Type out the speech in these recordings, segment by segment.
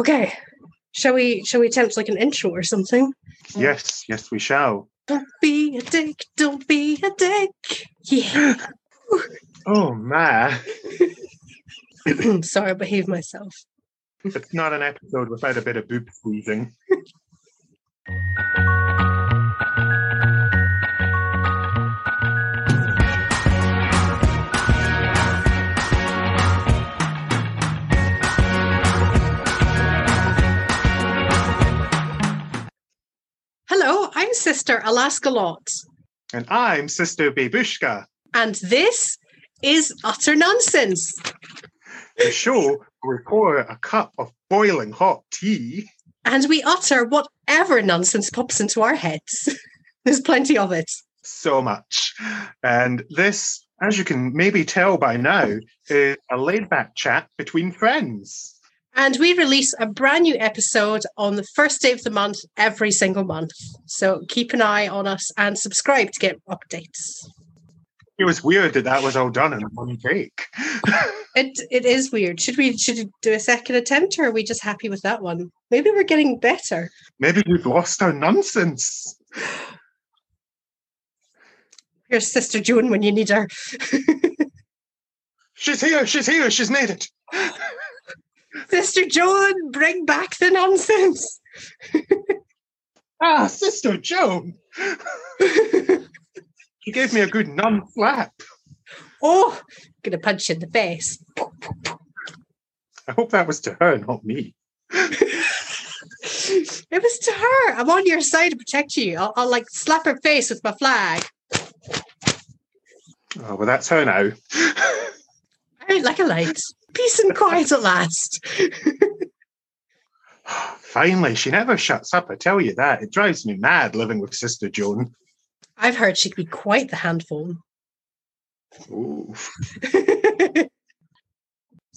Okay. Shall we shall we attempt like an intro or something? Yes, yes, we shall. Don't be a dick, don't be a dick. Yeah. Oh man, Sorry, I behaved myself. it's not an episode without a bit of boob squeezing. Hello, I'm Sister Alaska Lot, And I'm Sister Babushka. and this is utter nonsense. The show will pour a cup of boiling hot tea. And we utter whatever nonsense pops into our heads. There's plenty of it. So much. And this, as you can maybe tell by now, is a laid back chat between friends. And we release a brand new episode on the first day of the month every single month. So keep an eye on us and subscribe to get updates. It was weird that that was all done in one take. It it is weird. Should we should we do a second attempt or are we just happy with that one? Maybe we're getting better. Maybe we've lost our nonsense. Here's Sister Joan when you need her. She's here, she's here, she's made it. Sister Joan, bring back the nonsense. Ah, Sister Joan. She gave me a good nun slap. oh, I'm gonna punch you in the face. I hope that was to her, not me. It was to her. I'm on your side to protect you. I'll, I'll like slap her face with my flag. Oh, well, that's her now. Out like a light. Peace and quiet at last. Finally, she never shuts up, I tell you that. It drives me mad living with Sister Joan. I've heard she can be quite the handful.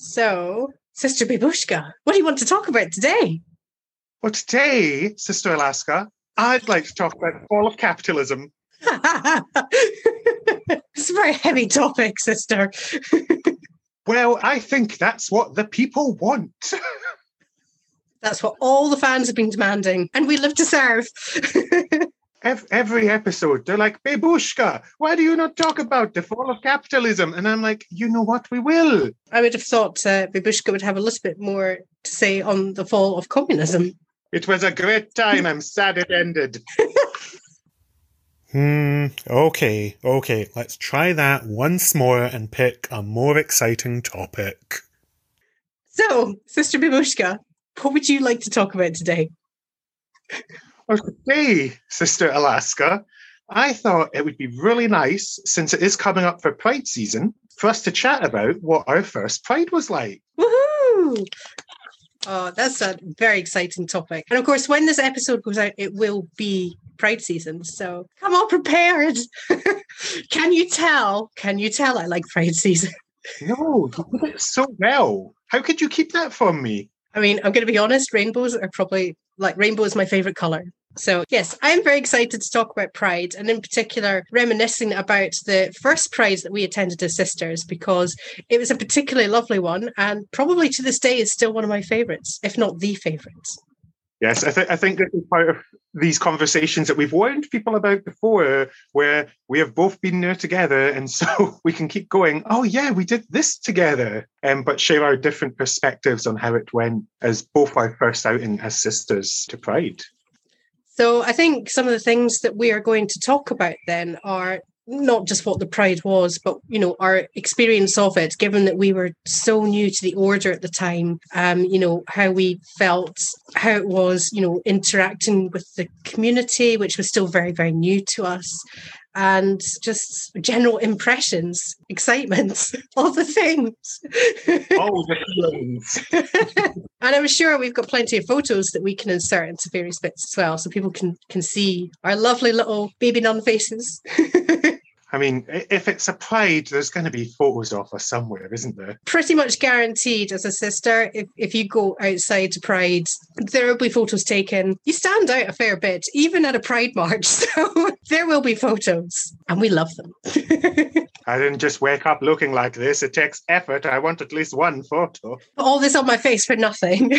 So, Sister Babushka, what do you want to talk about today? Well, today, Sister Alaska, I'd like to talk about the fall of capitalism. it's a very heavy topic, sister. Well, I think that's what the people want. That's what all the fans have been demanding, and we live to serve. Every episode, they're like, Babushka, why do you not talk about the fall of capitalism? And I'm like, you know what? We will. I would have thought uh, Babushka would have a little bit more to say on the fall of communism. It was a great time. I'm sad it ended. Hmm, okay, okay, let's try that once more and pick a more exciting topic. So, Sister Babushka, what would you like to talk about today? Well, today, Sister Alaska, I thought it would be really nice, since it is coming up for Pride season, for us to chat about what our first Pride was like. Woohoo! Oh, that's a very exciting topic. And of course, when this episode goes out, it will be Pride season. So come all prepared. Can you tell? Can you tell I like Pride season? No, you did it so well. How could you keep that from me? I mean, I'm going to be honest, rainbows are probably like rainbow is my favorite color. So, yes, I'm very excited to talk about Pride and, in particular, reminiscing about the first Pride that we attended as sisters because it was a particularly lovely one and probably to this day is still one of my favorites, if not the favorite. Yes, I, th- I think this is part of these conversations that we've warned people about before, where we have both been there together, and so we can keep going. Oh yeah, we did this together, um, but share our different perspectives on how it went as both our first outing as sisters to Pride. So, I think some of the things that we are going to talk about then are not just what the pride was, but you know our experience of it. Given that we were so new to the order at the time, um, you know how we felt, how it was, you know, interacting with the community, which was still very very new to us, and just general impressions, excitement, all the things. All the feelings. and I'm sure we've got plenty of photos that we can insert into various bits as well, so people can can see our lovely little baby nun faces. I mean, if it's a pride, there's going to be photos of us somewhere, isn't there? Pretty much guaranteed as a sister, if, if you go outside to Pride, there will be photos taken. You stand out a fair bit, even at a Pride march. So there will be photos, and we love them. I didn't just wake up looking like this. It takes effort. I want at least one photo. All this on my face for nothing.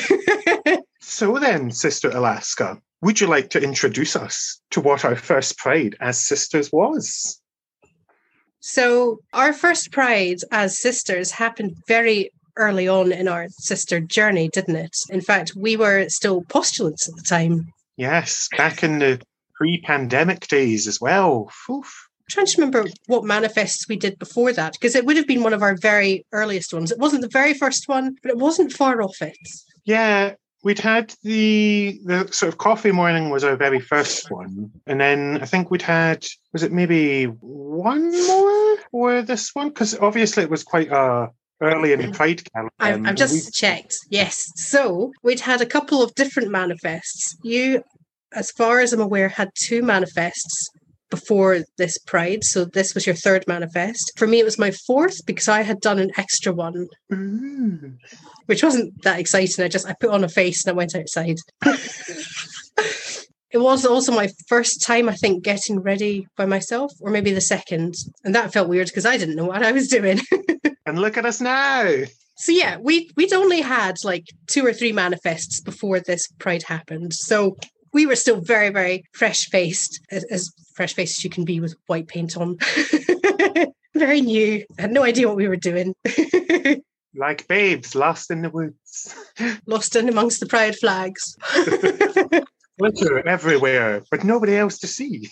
so then, Sister Alaska, would you like to introduce us to what our first Pride as sisters was? So, our first Pride as sisters happened very early on in our sister journey, didn't it? In fact, we were still postulants at the time. Yes, back in the pre pandemic days as well. Oof. I'm trying to remember what manifests we did before that because it would have been one of our very earliest ones. It wasn't the very first one, but it wasn't far off it. Yeah, we'd had the the sort of coffee morning was our very first one, and then I think we'd had was it maybe one more or this one because obviously it was quite a early in the Pride calendar. I've, I've um, just we, checked. Yes, so we'd had a couple of different manifests. You, as far as I'm aware, had two manifests before this Pride. So this was your third manifest. For me, it was my fourth because I had done an extra one, mm. which wasn't that exciting. I just I put on a face and I went outside. it was also my first time, I think, getting ready by myself, or maybe the second, and that felt weird because I didn't know what I was doing. and look at us now. So yeah, we we'd only had like two or three manifests before this pride happened. So we were still very, very fresh faced, as, as fresh faced as you can be with white paint on. very new. I had no idea what we were doing. like babes lost in the woods. lost in amongst the pride flags. Glitter everywhere, but nobody else to see.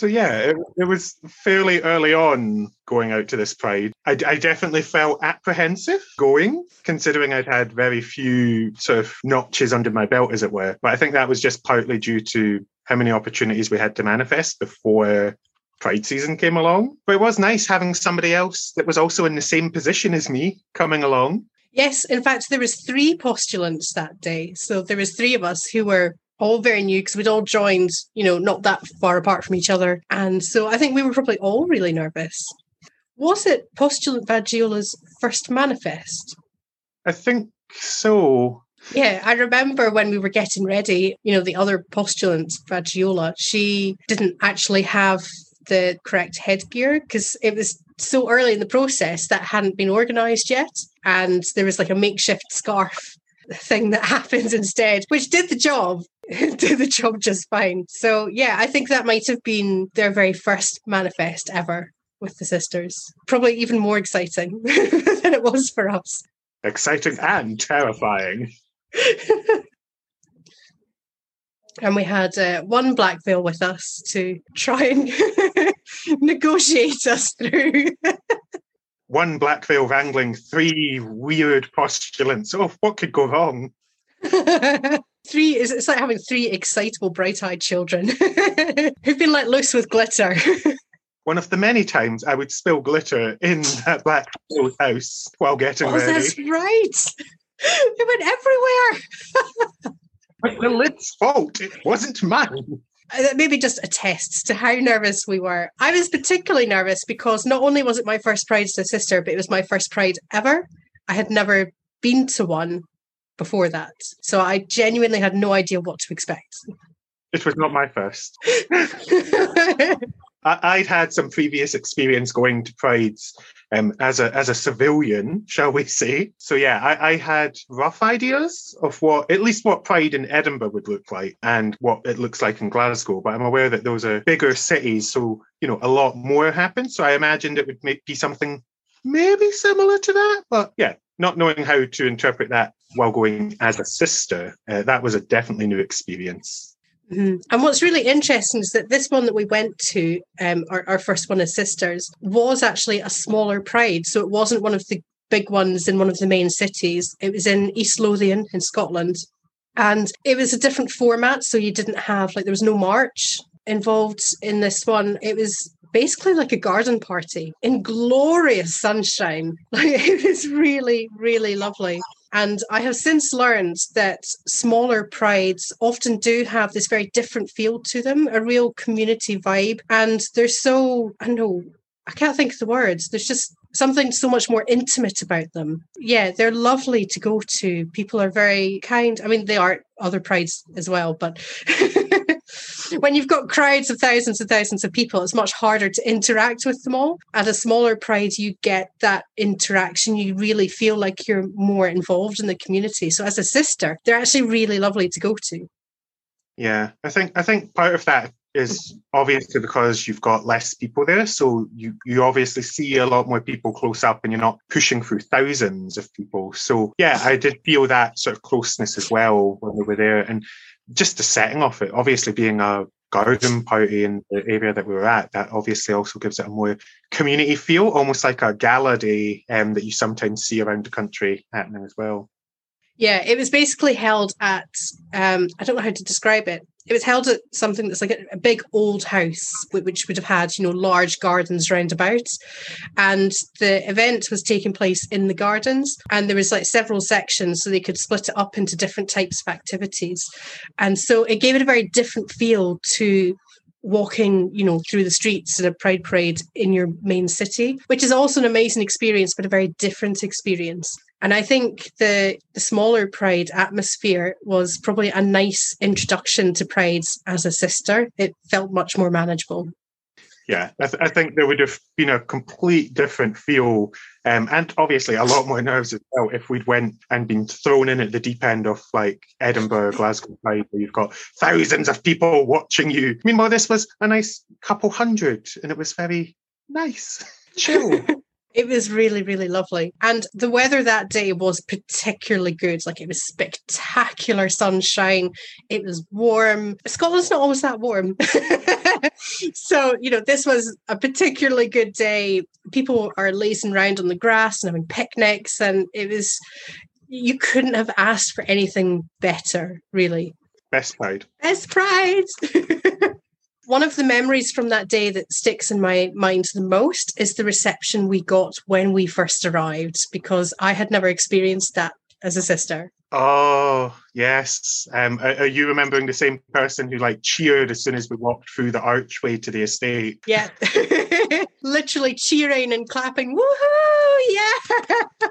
So yeah, it, it, was fairly early on going out to this pride. I, I, definitely felt apprehensive going, considering I'd had very few sort of notches under my belt, as it were. But I think that was just partly due to how many opportunities we had to manifest before Pride season came along. But it was nice having somebody else that was also in the same position as me coming along. Yes, in fact, there was three postulants that day. So there was three of us who were all very new because we'd all joined, you know, not that far apart from each other. And so I think we were probably all really nervous. Was it Postulant Vaggiola's first manifest? I think so. Yeah, I remember when we were getting ready, you know, the other postulant, Vaggiola, she didn't actually have the correct headgear because it was so early in the process that hadn't been organized yet. And there was like a makeshift scarf thing that happens instead, which did the job, do the job just fine. So yeah, I think that might have been their very first manifest ever with the sisters. Probably even more exciting than it was for us. Exciting and terrifying. and we had uh, one black veil with us to try and negotiate us through. one black veil wrangling three weird postulants. Oh, what could go wrong? three is it's like having three excitable, bright-eyed children who've been let loose with glitter. One of the many times I would spill glitter in that black house while getting oh, ready. That's right. It went everywhere. but the lid's fault. It wasn't mine uh, maybe just attests to how nervous we were. I was particularly nervous because not only was it my first Pride to sister, but it was my first Pride ever. I had never been to one before that. So I genuinely had no idea what to expect. It was not my first. I, would had some previous experience going to prides um, as a as a civilian, shall we say? So yeah, I, I, had rough ideas of what at least what Pride in Edinburgh would look like and what it looks like in Glasgow. But I'm aware that those are bigger cities, so you know a lot more happens. So I imagined it would be something maybe similar to that. But yeah, not knowing how to interpret that while going as a sister, uh, that was a definitely new experience. Mm-hmm. And what's really interesting is that this one that we went to, um, our, our first one as sisters, was actually a smaller pride. So it wasn't one of the big ones in one of the main cities. It was in East Lothian in Scotland. And it was a different format. So you didn't have, like, there was no march involved in this one. It was basically like a garden party in glorious sunshine. Like, it was really, really lovely. And I have since learned that smaller prides often do have this very different feel to them, a real community vibe. And they're so, I know, I can't think of the words. There's just something so much more intimate about them. Yeah, they're lovely to go to. People are very kind. I mean, they are other prides as well, but when you've got crowds of thousands and thousands of people, it's much harder to interact with them all. At a smaller pride, you get that interaction. You really feel like you're more involved in the community. So as a sister, they're actually really lovely to go to. Yeah, I think I think part of that is obviously because you've got less people there. So you, you obviously see a lot more people close up and you're not pushing through thousands of people. So yeah, I did feel that sort of closeness as well when we were there. And just the setting of it, obviously being a garden party in the area that we were at, that obviously also gives it a more community feel, almost like a gala day um, that you sometimes see around the country happening as well. Yeah, it was basically held at, um, I don't know how to describe it. It was held at something that's like a, a big old house, which would have had, you know, large gardens round about. And the event was taking place in the gardens. And there was like several sections, so they could split it up into different types of activities. And so it gave it a very different feel to walking, you know, through the streets in a pride parade in your main city, which is also an amazing experience, but a very different experience. And I think the, the smaller Pride atmosphere was probably a nice introduction to Pride as a sister. It felt much more manageable. Yeah, I, th- I think there would have been a complete different feel, um, and obviously a lot more nerves as well if we'd went and been thrown in at the deep end of like Edinburgh, Glasgow Pride, where you've got thousands of people watching you. Meanwhile, this was a nice couple hundred, and it was very nice, chill. It was really, really lovely. And the weather that day was particularly good. Like it was spectacular sunshine. It was warm. Scotland's not always that warm. so, you know, this was a particularly good day. People are lazing around on the grass and having picnics. And it was, you couldn't have asked for anything better, really. Best pride. Best pride. one of the memories from that day that sticks in my mind the most is the reception we got when we first arrived because I had never experienced that as a sister. Oh yes. Um, are, are, you remembering the same person who like cheered as soon as we walked through the archway to the estate? Yeah, literally cheering and clapping. Woohoo! Yeah,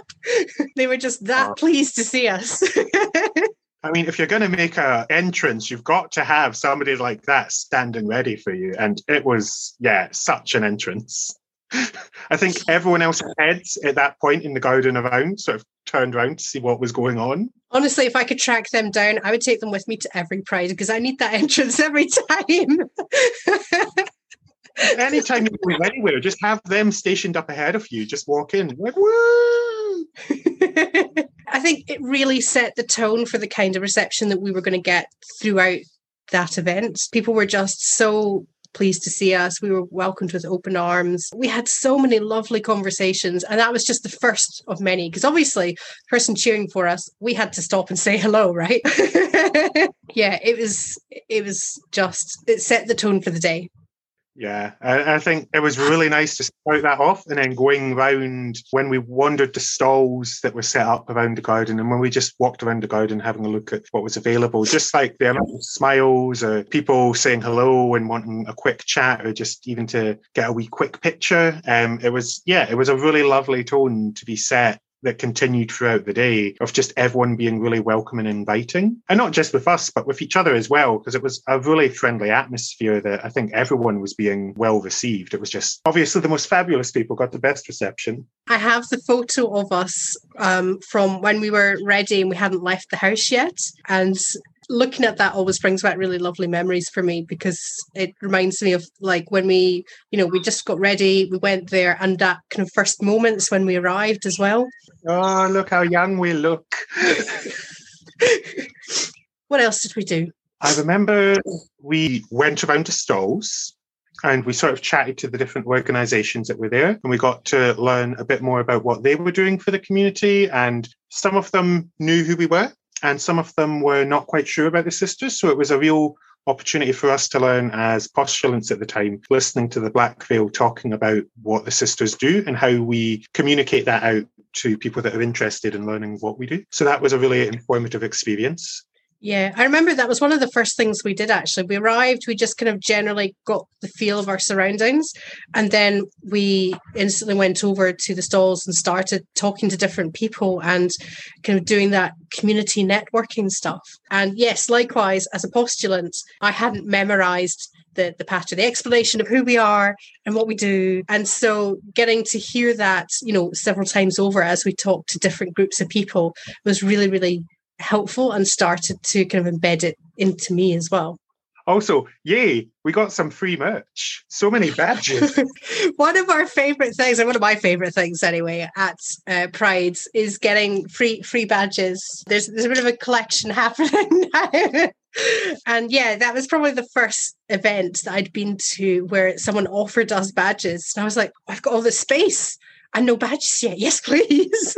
they were just that oh. pleased to see us. I mean, if you're going to make an entrance, you've got to have somebody like that standing ready for you. And it was, yeah, such an entrance. I think everyone else's heads at that point in the garden of around sort of turned around to see what was going on. Honestly, if I could track them down, I would take them with me to every pride because I need that entrance every time. Anytime you go anywhere, just have them stationed up ahead of you. Just walk in, like, woo! I think it really set the tone for the kind of reception that we were going to get throughout that event. People were just so pleased to see us. We were welcomed with open arms. We had so many lovely conversations, and that was just the first of many. Because obviously, person cheering for us, we had to stop and say hello, right? yeah, it was. It was just. It set the tone for the day. Yeah, I, think it was really nice to start that off and then going round when we wandered the stalls that were set up around the garden and when we just walked around the garden having a look at what was available, just like the amount of smiles or people saying hello and wanting a quick chat or just even to get a wee quick picture. Um, it was, yeah, it was a really lovely tone to be set that continued throughout the day of just everyone being really welcome and inviting. And not just with us, but with each other as well, because it was a really friendly atmosphere that I think everyone was being well received. It was just obviously the most fabulous people got the best reception. I have the photo of us um, from when we were ready and we hadn't left the house yet. And looking at that always brings back really lovely memories for me because it reminds me of like when we, you know, we just got ready, we went there, and that kind of first moments when we arrived as well. Oh, look how young we look. what else did we do? I remember we went around to stalls and we sort of chatted to the different organizations that were there and we got to learn a bit more about what they were doing for the community and some of them knew who we were and some of them were not quite sure about the sisters. So it was a real opportunity for us to learn as postulants at the time, listening to the Black Veil talking about what the sisters do and how we communicate that out to people that are interested in learning what we do. So that was a really informative experience. Yeah, I remember that was one of the first things we did actually. We arrived, we just kind of generally got the feel of our surroundings. And then we instantly went over to the stalls and started talking to different people and kind of doing that community networking stuff. And yes, likewise, as a postulant, I hadn't memorized the, the pattern, the explanation of who we are and what we do. And so getting to hear that, you know, several times over as we talked to different groups of people was really, really helpful and started to kind of embed it into me as well. Also, yay, we got some free merch. So many badges. one of our favorite things, and one of my favorite things anyway, at uh, Prides is getting free free badges. There's there's a bit of a collection happening now. and yeah, that was probably the first event that I'd been to where someone offered us badges. And I was like, I've got all this space and no badges yet. Yes, please.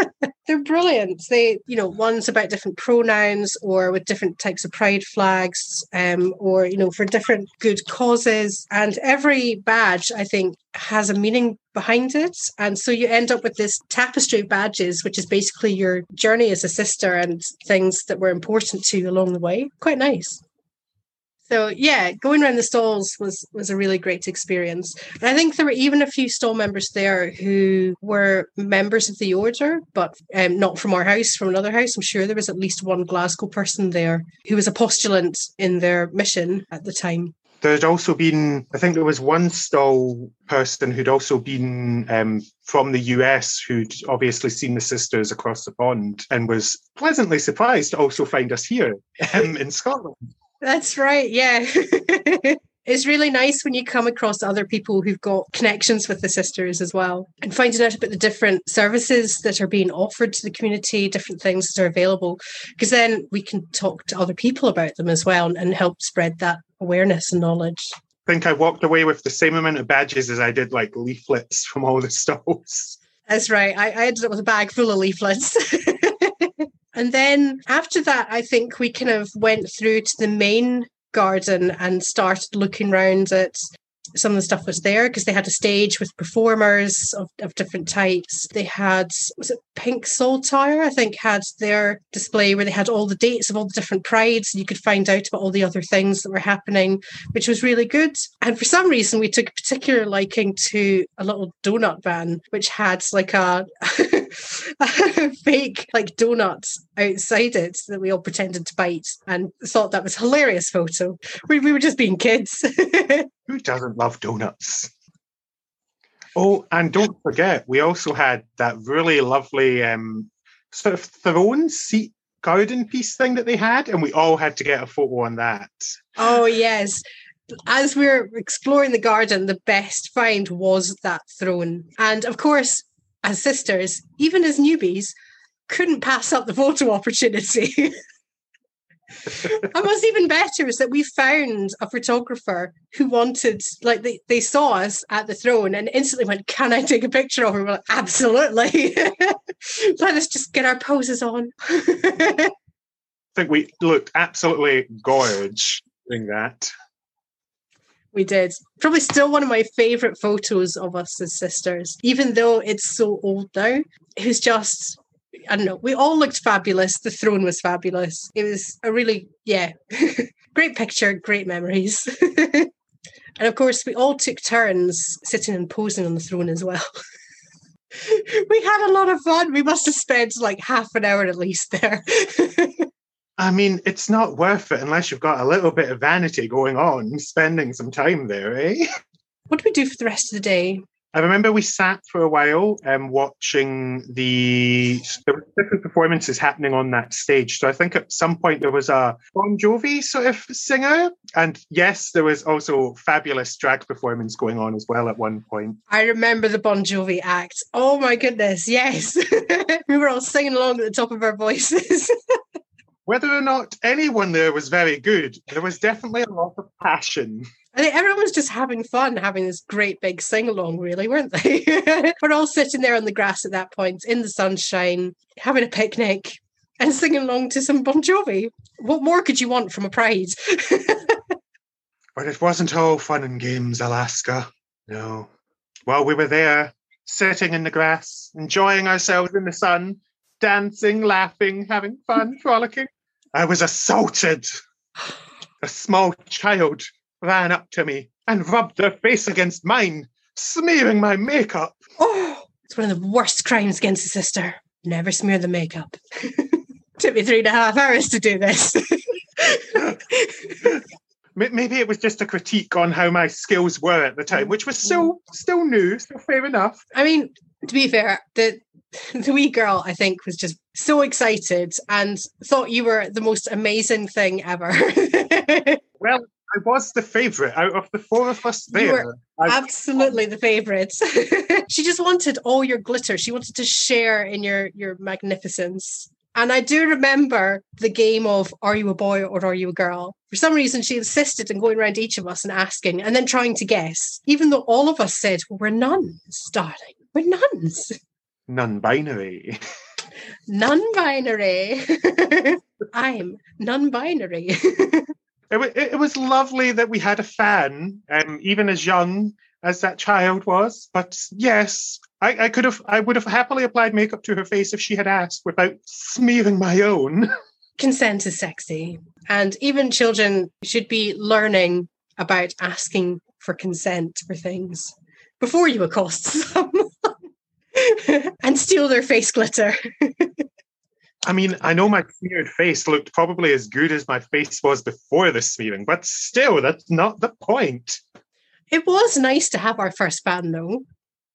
They're brilliant. They, you know, one's about different pronouns or with different types of pride flags, um, or, you know, for different good causes. And every badge, I think, has a meaning behind it. And so you end up with this tapestry of badges, which is basically your journey as a sister and things that were important to you along the way. Quite nice. So yeah, going around the stalls was was a really great experience. And I think there were even a few stall members there who were members of the order, but um, not from our house, from another house. I'm sure there was at least one Glasgow person there who was a postulant in their mission at the time. There'd also been, I think there was one stall person who'd also been um, from the US who'd obviously seen the sisters across the pond and was pleasantly surprised to also find us here um, in Scotland. That's right. Yeah. it's really nice when you come across other people who've got connections with the sisters as well and finding out about the different services that are being offered to the community, different things that are available, because then we can talk to other people about them as well and help spread that awareness and knowledge. I think I walked away with the same amount of badges as I did like leaflets from all the stalls. That's right. I, I ended up with a bag full of leaflets. And then after that, I think we kind of went through to the main garden and started looking around at some of the stuff was there because they had a stage with performers of, of different types. They had was it Pink Saltire? I think had their display where they had all the dates of all the different prides and you could find out about all the other things that were happening, which was really good. And for some reason we took a particular liking to a little donut van which had like a fake like donuts outside it that we all pretended to bite and thought that was hilarious photo. We, we were just being kids. Who doesn't love donuts? Oh, and don't forget, we also had that really lovely um, sort of throne seat garden piece thing that they had, and we all had to get a photo on that. Oh, yes. As we are exploring the garden, the best find was that throne. And of course, as sisters, even as newbies, couldn't pass up the photo opportunity. and what's even better is that we found a photographer who wanted, like, they, they saw us at the throne and instantly went, Can I take a picture of her? We're like, Absolutely. Let us just get our poses on. I think we looked absolutely gorge doing that. We did. Probably still one of my favorite photos of us as sisters, even though it's so old now. It was just, I don't know, we all looked fabulous. The throne was fabulous. It was a really, yeah, great picture, great memories. and of course, we all took turns sitting and posing on the throne as well. we had a lot of fun. We must have spent like half an hour at least there. I mean, it's not worth it unless you've got a little bit of vanity going on, spending some time there, eh? What do we do for the rest of the day? I remember we sat for a while um, watching the were different performances happening on that stage. So I think at some point there was a Bon Jovi sort of singer, and yes, there was also fabulous drag performance going on as well at one point. I remember the Bon Jovi act. Oh my goodness, yes, we were all singing along at the top of our voices. Whether or not anyone there was very good, there was definitely a lot of passion. I think everyone was just having fun, having this great big sing along, really, weren't they? We're all sitting there on the grass at that point, in the sunshine, having a picnic and singing along to some Bon Jovi. What more could you want from a pride? but it wasn't all fun and games, Alaska. No. While we were there, sitting in the grass, enjoying ourselves in the sun, dancing, laughing, having fun, frolicking, I was assaulted. A small child ran up to me and rubbed their face against mine, smearing my makeup. Oh, it's one of the worst crimes against a sister. Never smear the makeup. Took me three and a half hours to do this. Maybe it was just a critique on how my skills were at the time, which was still still new, so fair enough. I mean, to be fair, the the wee girl I think was just so excited and thought you were the most amazing thing ever. well, I was the favourite out of the four of us there. absolutely the favourite. she just wanted all your glitter. She wanted to share in your your magnificence. And I do remember the game of Are you a boy or are you a girl? For some reason, she insisted on going around each of us and asking and then trying to guess, even though all of us said, well, We're nuns, darling. We're nuns. Non binary. Non binary. I'm non binary. it, it, was lovely that we had a fan, um, even as young as that child was. But yes, I, I could have, I would have happily applied makeup to her face if she had asked without smearing my own. Consent is sexy. And even children should be learning about asking for consent for things before you accost someone and steal their face glitter. I mean, I know my smeared face looked probably as good as my face was before the smearing, but still, that's not the point. It was nice to have our first fan, though.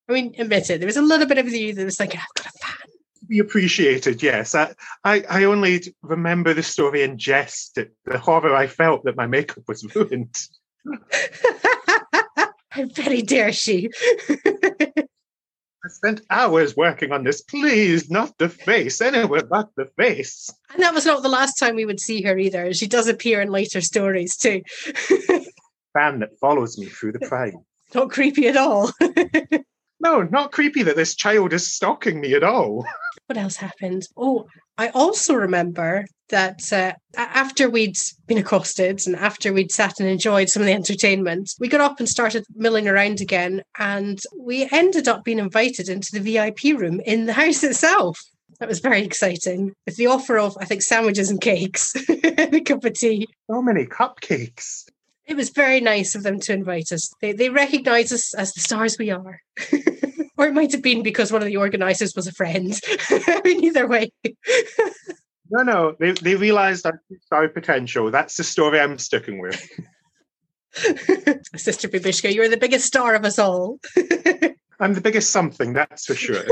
I mean, admit it, there was a little bit of you that was like, I've got a fan. Be appreciated, yes. I, I, I only remember the story in jest, the horror I felt that my makeup was ruined. How very dare she? I spent hours working on this. Please, not the face, anywhere but the face. And that was not the last time we would see her either. She does appear in later stories too. Fan that follows me through the pride. Not creepy at all. no, not creepy that this child is stalking me at all. what else happened? Oh, I also remember that uh, after we'd been accosted and after we'd sat and enjoyed some of the entertainment, we got up and started milling around again. And we ended up being invited into the VIP room in the house itself. That was very exciting. With the offer of, I think, sandwiches and cakes and a cup of tea. So many cupcakes. It was very nice of them to invite us. They, they recognise us as the stars we are. or it might have been because one of the organisers was a friend. I mean, either way. no, no, they, they realised our potential. That's the story I'm sticking with. Sister Babushka, you're the biggest star of us all. I'm the biggest something, that's for sure.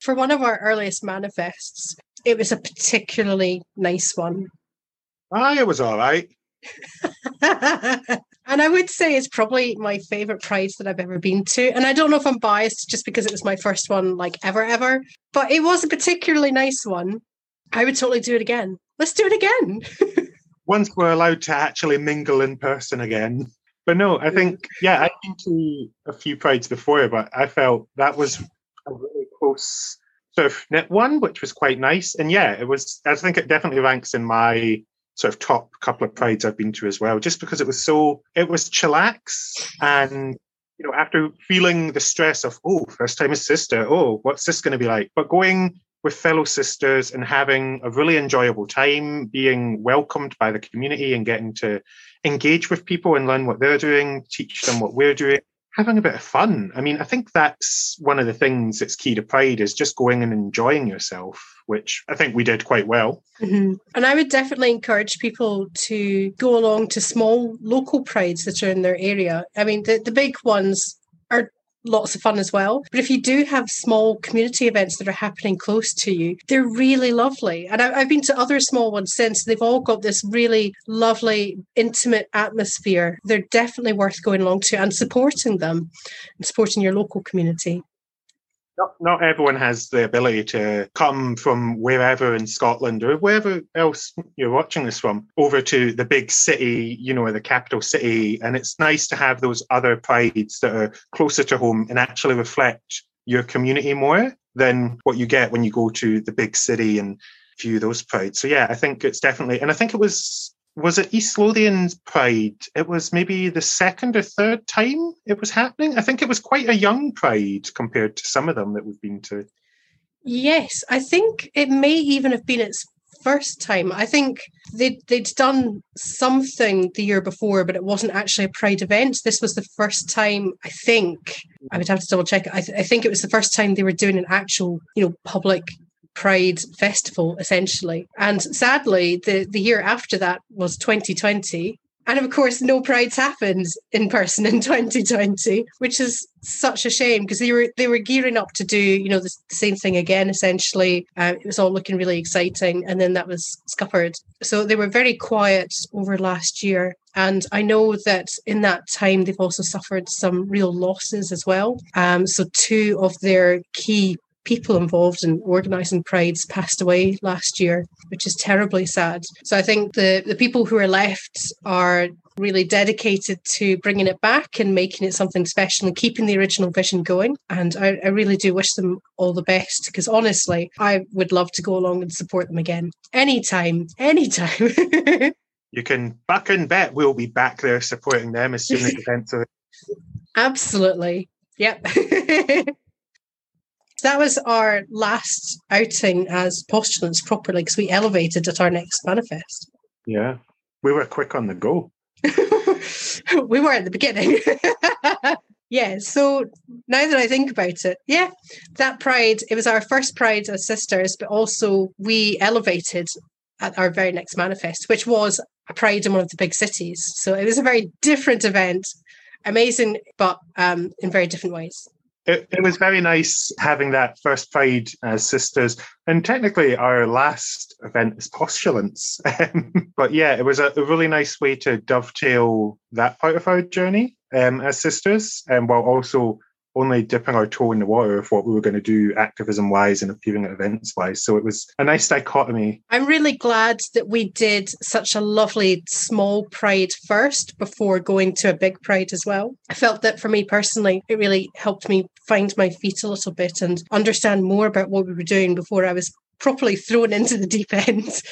for one of our earliest manifests, it was a particularly nice one. Ah, it was all right. and I would say it's probably my favorite prize that I've ever been to. And I don't know if I'm biased just because it was my first one, like ever, ever, but it was a particularly nice one. I would totally do it again. Let's do it again. Once we're allowed to actually mingle in person again. But no, I think, yeah, I've been to a few prides before, but I felt that was a really close sort of knit one, which was quite nice. And yeah, it was, I think it definitely ranks in my sort of top couple of prides I've been to as well, just because it was so it was chillax. And you know after feeling the stress of oh first time as sister. Oh what's this going to be like? But going with fellow sisters and having a really enjoyable time being welcomed by the community and getting to engage with people and learn what they're doing teach them what we're doing having a bit of fun. I mean, I think that's one of the things that's key to Pride is just going and enjoying yourself, which I think we did quite well. Mm-hmm. And I would definitely encourage people to go along to small local prides that are in their area. I mean, the, the big ones lots of fun as well. But if you do have small community events that are happening close to you, they're really lovely. And I, have been to other small ones since. They've all got this really lovely, intimate atmosphere. They're definitely worth going along to and supporting them and supporting your local community not, not everyone has the ability to come from wherever in Scotland or wherever else you're watching this from over to the big city, you know, the capital city. And it's nice to have those other prides that are closer to home and actually reflect your community more than what you get when you go to the big city and view those prides. So yeah, I think it's definitely, and I think it was was it East Lothian's Pride? It was maybe the second or third time it was happening. I think it was quite a young Pride compared to some of them that we've been to. Yes, I think it may even have been its first time. I think they'd, they'd done something the year before, but it wasn't actually a Pride event. This was the first time, I think, I would have to double check. I, th- I think it was the first time they were doing an actual, you know, public Pride festival, essentially. And sadly, the, the year after that was 2020. And of course, no prides happened in person in 2020, which is such a shame because they were they were gearing up to do you know the, the same thing again. Essentially, uh, it was all looking really exciting, and then that was scuppered. So they were very quiet over last year. And I know that in that time, they've also suffered some real losses as well. Um, so, two of their key people involved in organising prides passed away last year, which is terribly sad. So I think the, the people who are left are really dedicated to bringing it back and making it something special and keeping the original vision going. And I, I really do wish them all the best because honestly, I would love to go along and support them again anytime, anytime. you can back and bet we'll be back there supporting them as soon as events are. Absolutely. Yep. that was our last outing as postulants properly because we elevated at our next manifest. Yeah, we were quick on the go. we were at the beginning. yeah, so now that I think about it, yeah, that pride, it was our first pride as sisters, but also we elevated at our very next manifest, which was a pride in one of the big cities. So it was a very different event, amazing, but um, in very different ways it, it was very nice having that first Pride as sisters, and technically our last event is postulants. but yeah, it was a, a, really nice way to dovetail that part of our journey um, as sisters, and um, while also only dipping our toe in the water of what we were going to do activism wise and appearing at events wise. So it was a nice dichotomy. I'm really glad that we did such a lovely small pride first before going to a big pride as well. I felt that for me personally, it really helped me find my feet a little bit and understand more about what we were doing before I was properly thrown into the deep end.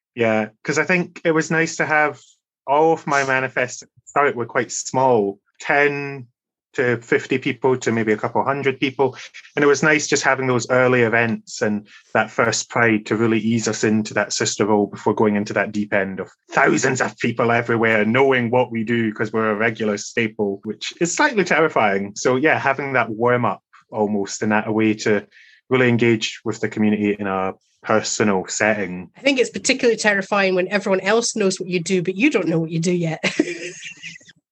yeah, because I think it was nice to have all of my manifests start were quite small 10 to 50 people to maybe a couple hundred people. And it was nice just having those early events and that first pride to really ease us into that sister role before going into that deep end of thousands of people everywhere, knowing what we do because we're a regular staple, which is slightly terrifying. So, yeah, having that warm up almost in that a way to really engage with the community in a personal setting. I think it's particularly terrifying when everyone else knows what you do, but you don't know what you do yet.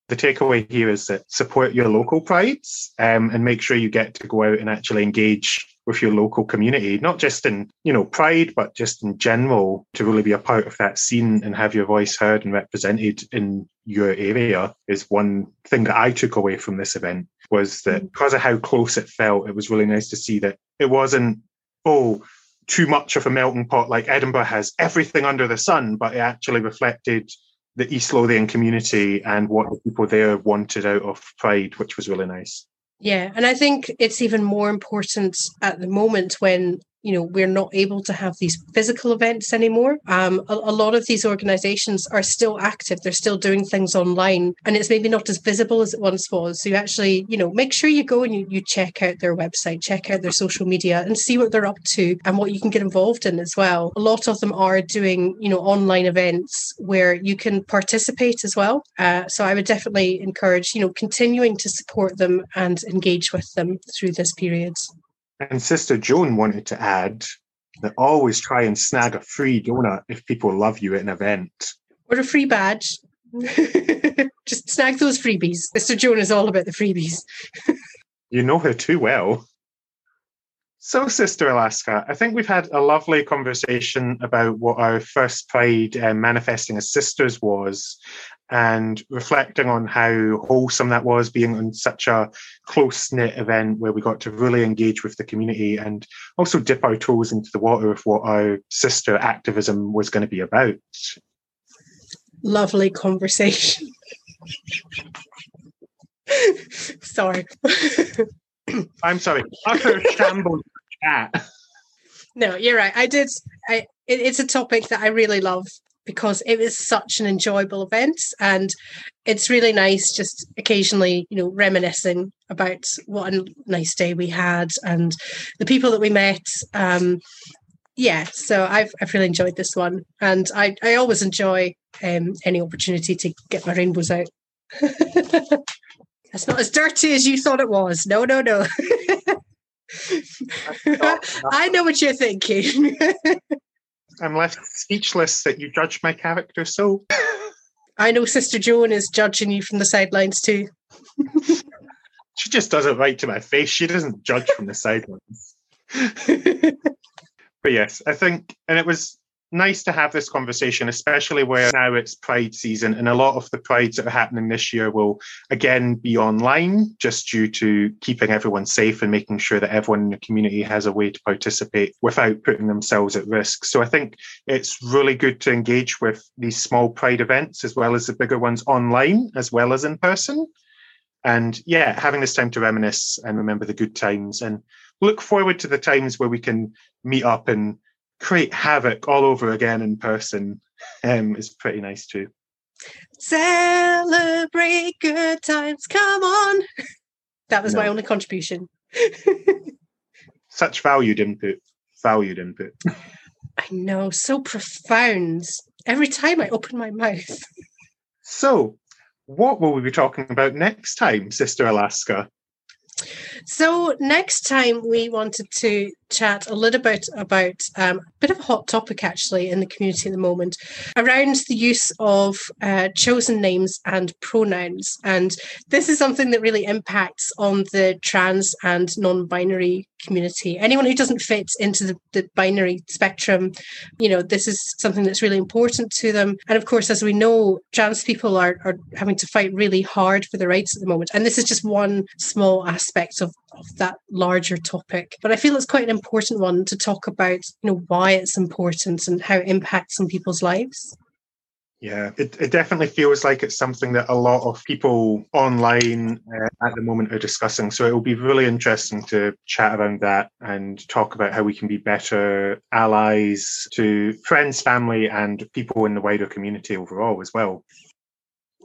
the takeaway here is that support your local prides um, and make sure you get to go out and actually engage with your local community, not just in, you know, pride, but just in general to really be a part of that scene and have your voice heard and represented in your area is one thing that I took away from this event was that mm. because of how close it felt, it was really nice to see that it wasn't, oh, too much of a melting pot like Edinburgh has everything under the sun, but it actually reflected the East Lothian community and what the people there wanted out of Pride, which was really nice. Yeah, and I think it's even more important at the moment when you know we're not able to have these physical events anymore. Um, a, a, lot of these organizations are still active. They're still doing things online and it's maybe not as visible as it once was. So you actually you know make sure you go and you, you check out their website check out their social media and see what they're up to and what you can get involved in as well. A lot of them are doing you know online events where you can participate as well. Uh, so i would definitely encourage you know continuing to support them and engage with them through this period and Sister Joan wanted to add that always try and snag a free donut if people love you at an event. Or a free badge. Just snag those freebies. Sister Joan is all about the freebies. you know her too well. So, Sister Alaska, I think we've had a lovely conversation about what our first Pride uh, manifesting as sisters was and reflecting on how wholesome that was being on such a close knit event where we got to really engage with the community and also dip our toes into the water of what our sister activism was going to be about. Lovely conversation. sorry. I'm sorry. Utter shambles chat. No, you're right. I did. I, it, it's a topic that I really love because it was such an enjoyable event and it's really nice just occasionally, you know, reminiscing about what a nice day we had and the people that we met. Um, yeah, so I've I've really enjoyed this one, and I I always enjoy um, any opportunity to get my rainbows out. That's not as dirty as you thought it was. No, no, no. I know what you're thinking. I'm left speechless that you judge my character so. I know Sister Joan is judging you from the sidelines too. she just does it right to my face. She doesn't judge from the sidelines. but yes, I think, and it was nice to have this conversation, especially where now it's Pride season, and a lot of the Prides that are happening this year will again be online just due to keeping everyone safe and making sure that everyone in the community has a way to participate without putting themselves at risk. So I think it's really good to engage with these small Pride events as well as the bigger ones online as well as in person. And yeah, having this time to reminisce and remember the good times and look forward to the times where we can meet up and create havoc all over again in person um, is pretty nice too. Celebrate good times. Come on. That was no. my only contribution. Such valued input. Valued input. I know, so profound. Every time I open my mouth. So, what will we be talking about next time, Sister Alaska? So next time we wanted to chat a little bit about um, a bit of a hot topic actually in the community at the moment around the use of uh, chosen names and pronouns. And this is something that really impacts on the trans and non-binary community. Anyone who doesn't fit into the, the binary spectrum, you know, this is something that's really important to them. And of course, as we know, trans people are, are having to fight really hard for their rights at the moment. And this is just one small aspect of, of that larger topic. But I feel it's quite an important one to talk about, you know, why it's important and how it impacts on people's lives. Yeah, it, it definitely feels like it's something that a lot of people online uh, at the moment are discussing. So it will be really interesting to chat around that and talk about how we can be better allies to friends, family, and people in the wider community overall as well.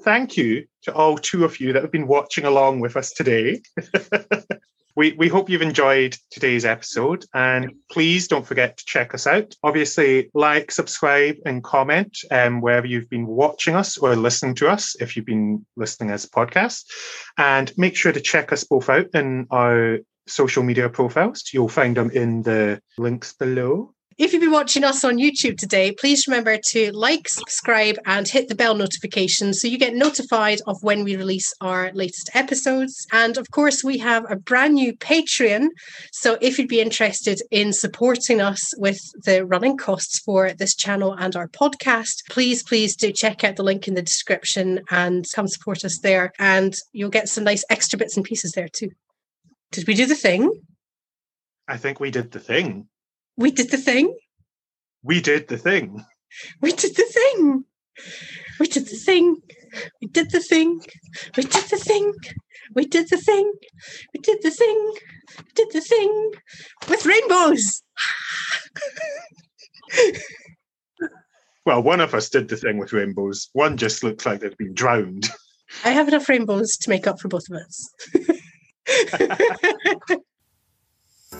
Thank you to all two of you that have been watching along with us today. We, we hope you've enjoyed today's episode and please don't forget to check us out. Obviously, like, subscribe, and comment um, wherever you've been watching us or listening to us if you've been listening as a podcast. And make sure to check us both out in our social media profiles. You'll find them in the links below. If you've been watching us on YouTube today, please remember to like, subscribe, and hit the bell notification so you get notified of when we release our latest episodes. And of course, we have a brand new Patreon. So if you'd be interested in supporting us with the running costs for this channel and our podcast, please, please do check out the link in the description and come support us there. And you'll get some nice extra bits and pieces there too. Did we do the thing? I think we did the thing. We did the thing. We did the thing. We did the thing. We did the thing. We did the thing. We did the thing. We did the thing. We did the thing. We did the thing with rainbows. well, one of us did the thing with rainbows. One just looks like they've been drowned. I have enough rainbows to make up for both of us.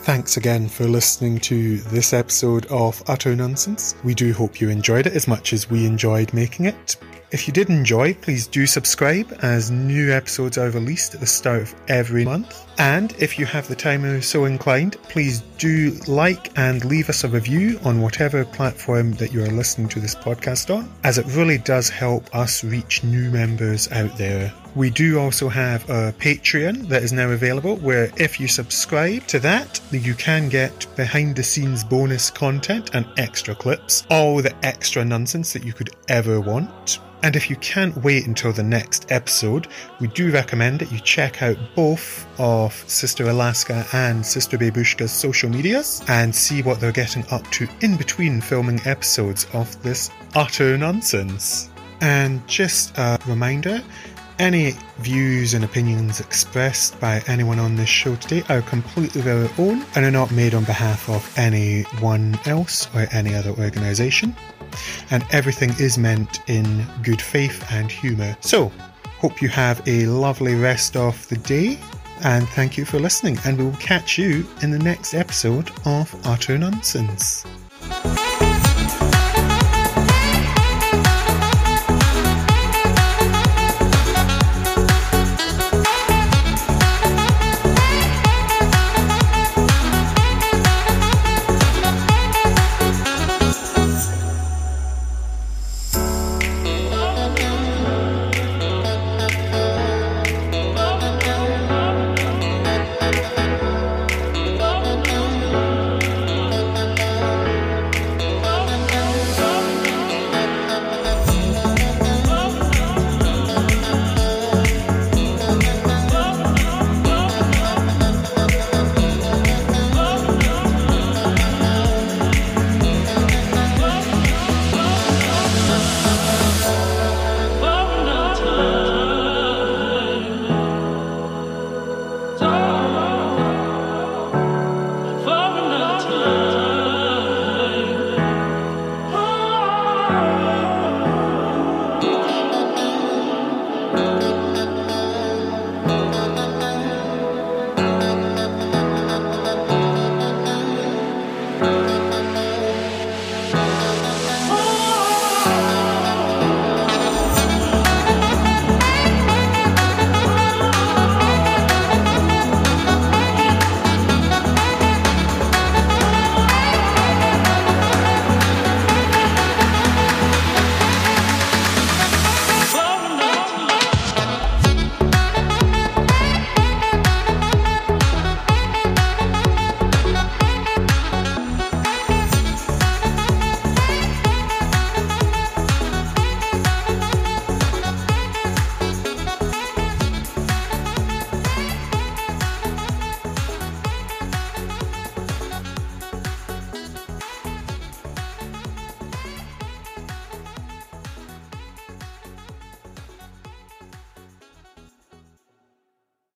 Thanks again for listening to this episode of Utter Nonsense. We do hope you enjoyed it as much as we enjoyed making it. If you did enjoy, please do subscribe as new episodes are released at the start of every month. And if you have the time and so inclined, please do like and leave us a review on whatever platform that you are listening to this podcast on, as it really does help us reach new members out there. We do also have a Patreon that is now available where if you subscribe to that, you can get behind the scenes bonus content and extra clips, all the extra nonsense that you could ever want. And if you can't wait until the next episode, we do recommend that you check out both Sister Alaska and Sister Babushka's social medias and see what they're getting up to in between filming episodes of this utter nonsense. And just a reminder any views and opinions expressed by anyone on this show today are completely their own and are not made on behalf of anyone else or any other organisation and everything is meant in good faith and humour. So, Hope you have a lovely rest of the day, and thank you for listening, and we will catch you in the next episode of Utter Nonsense.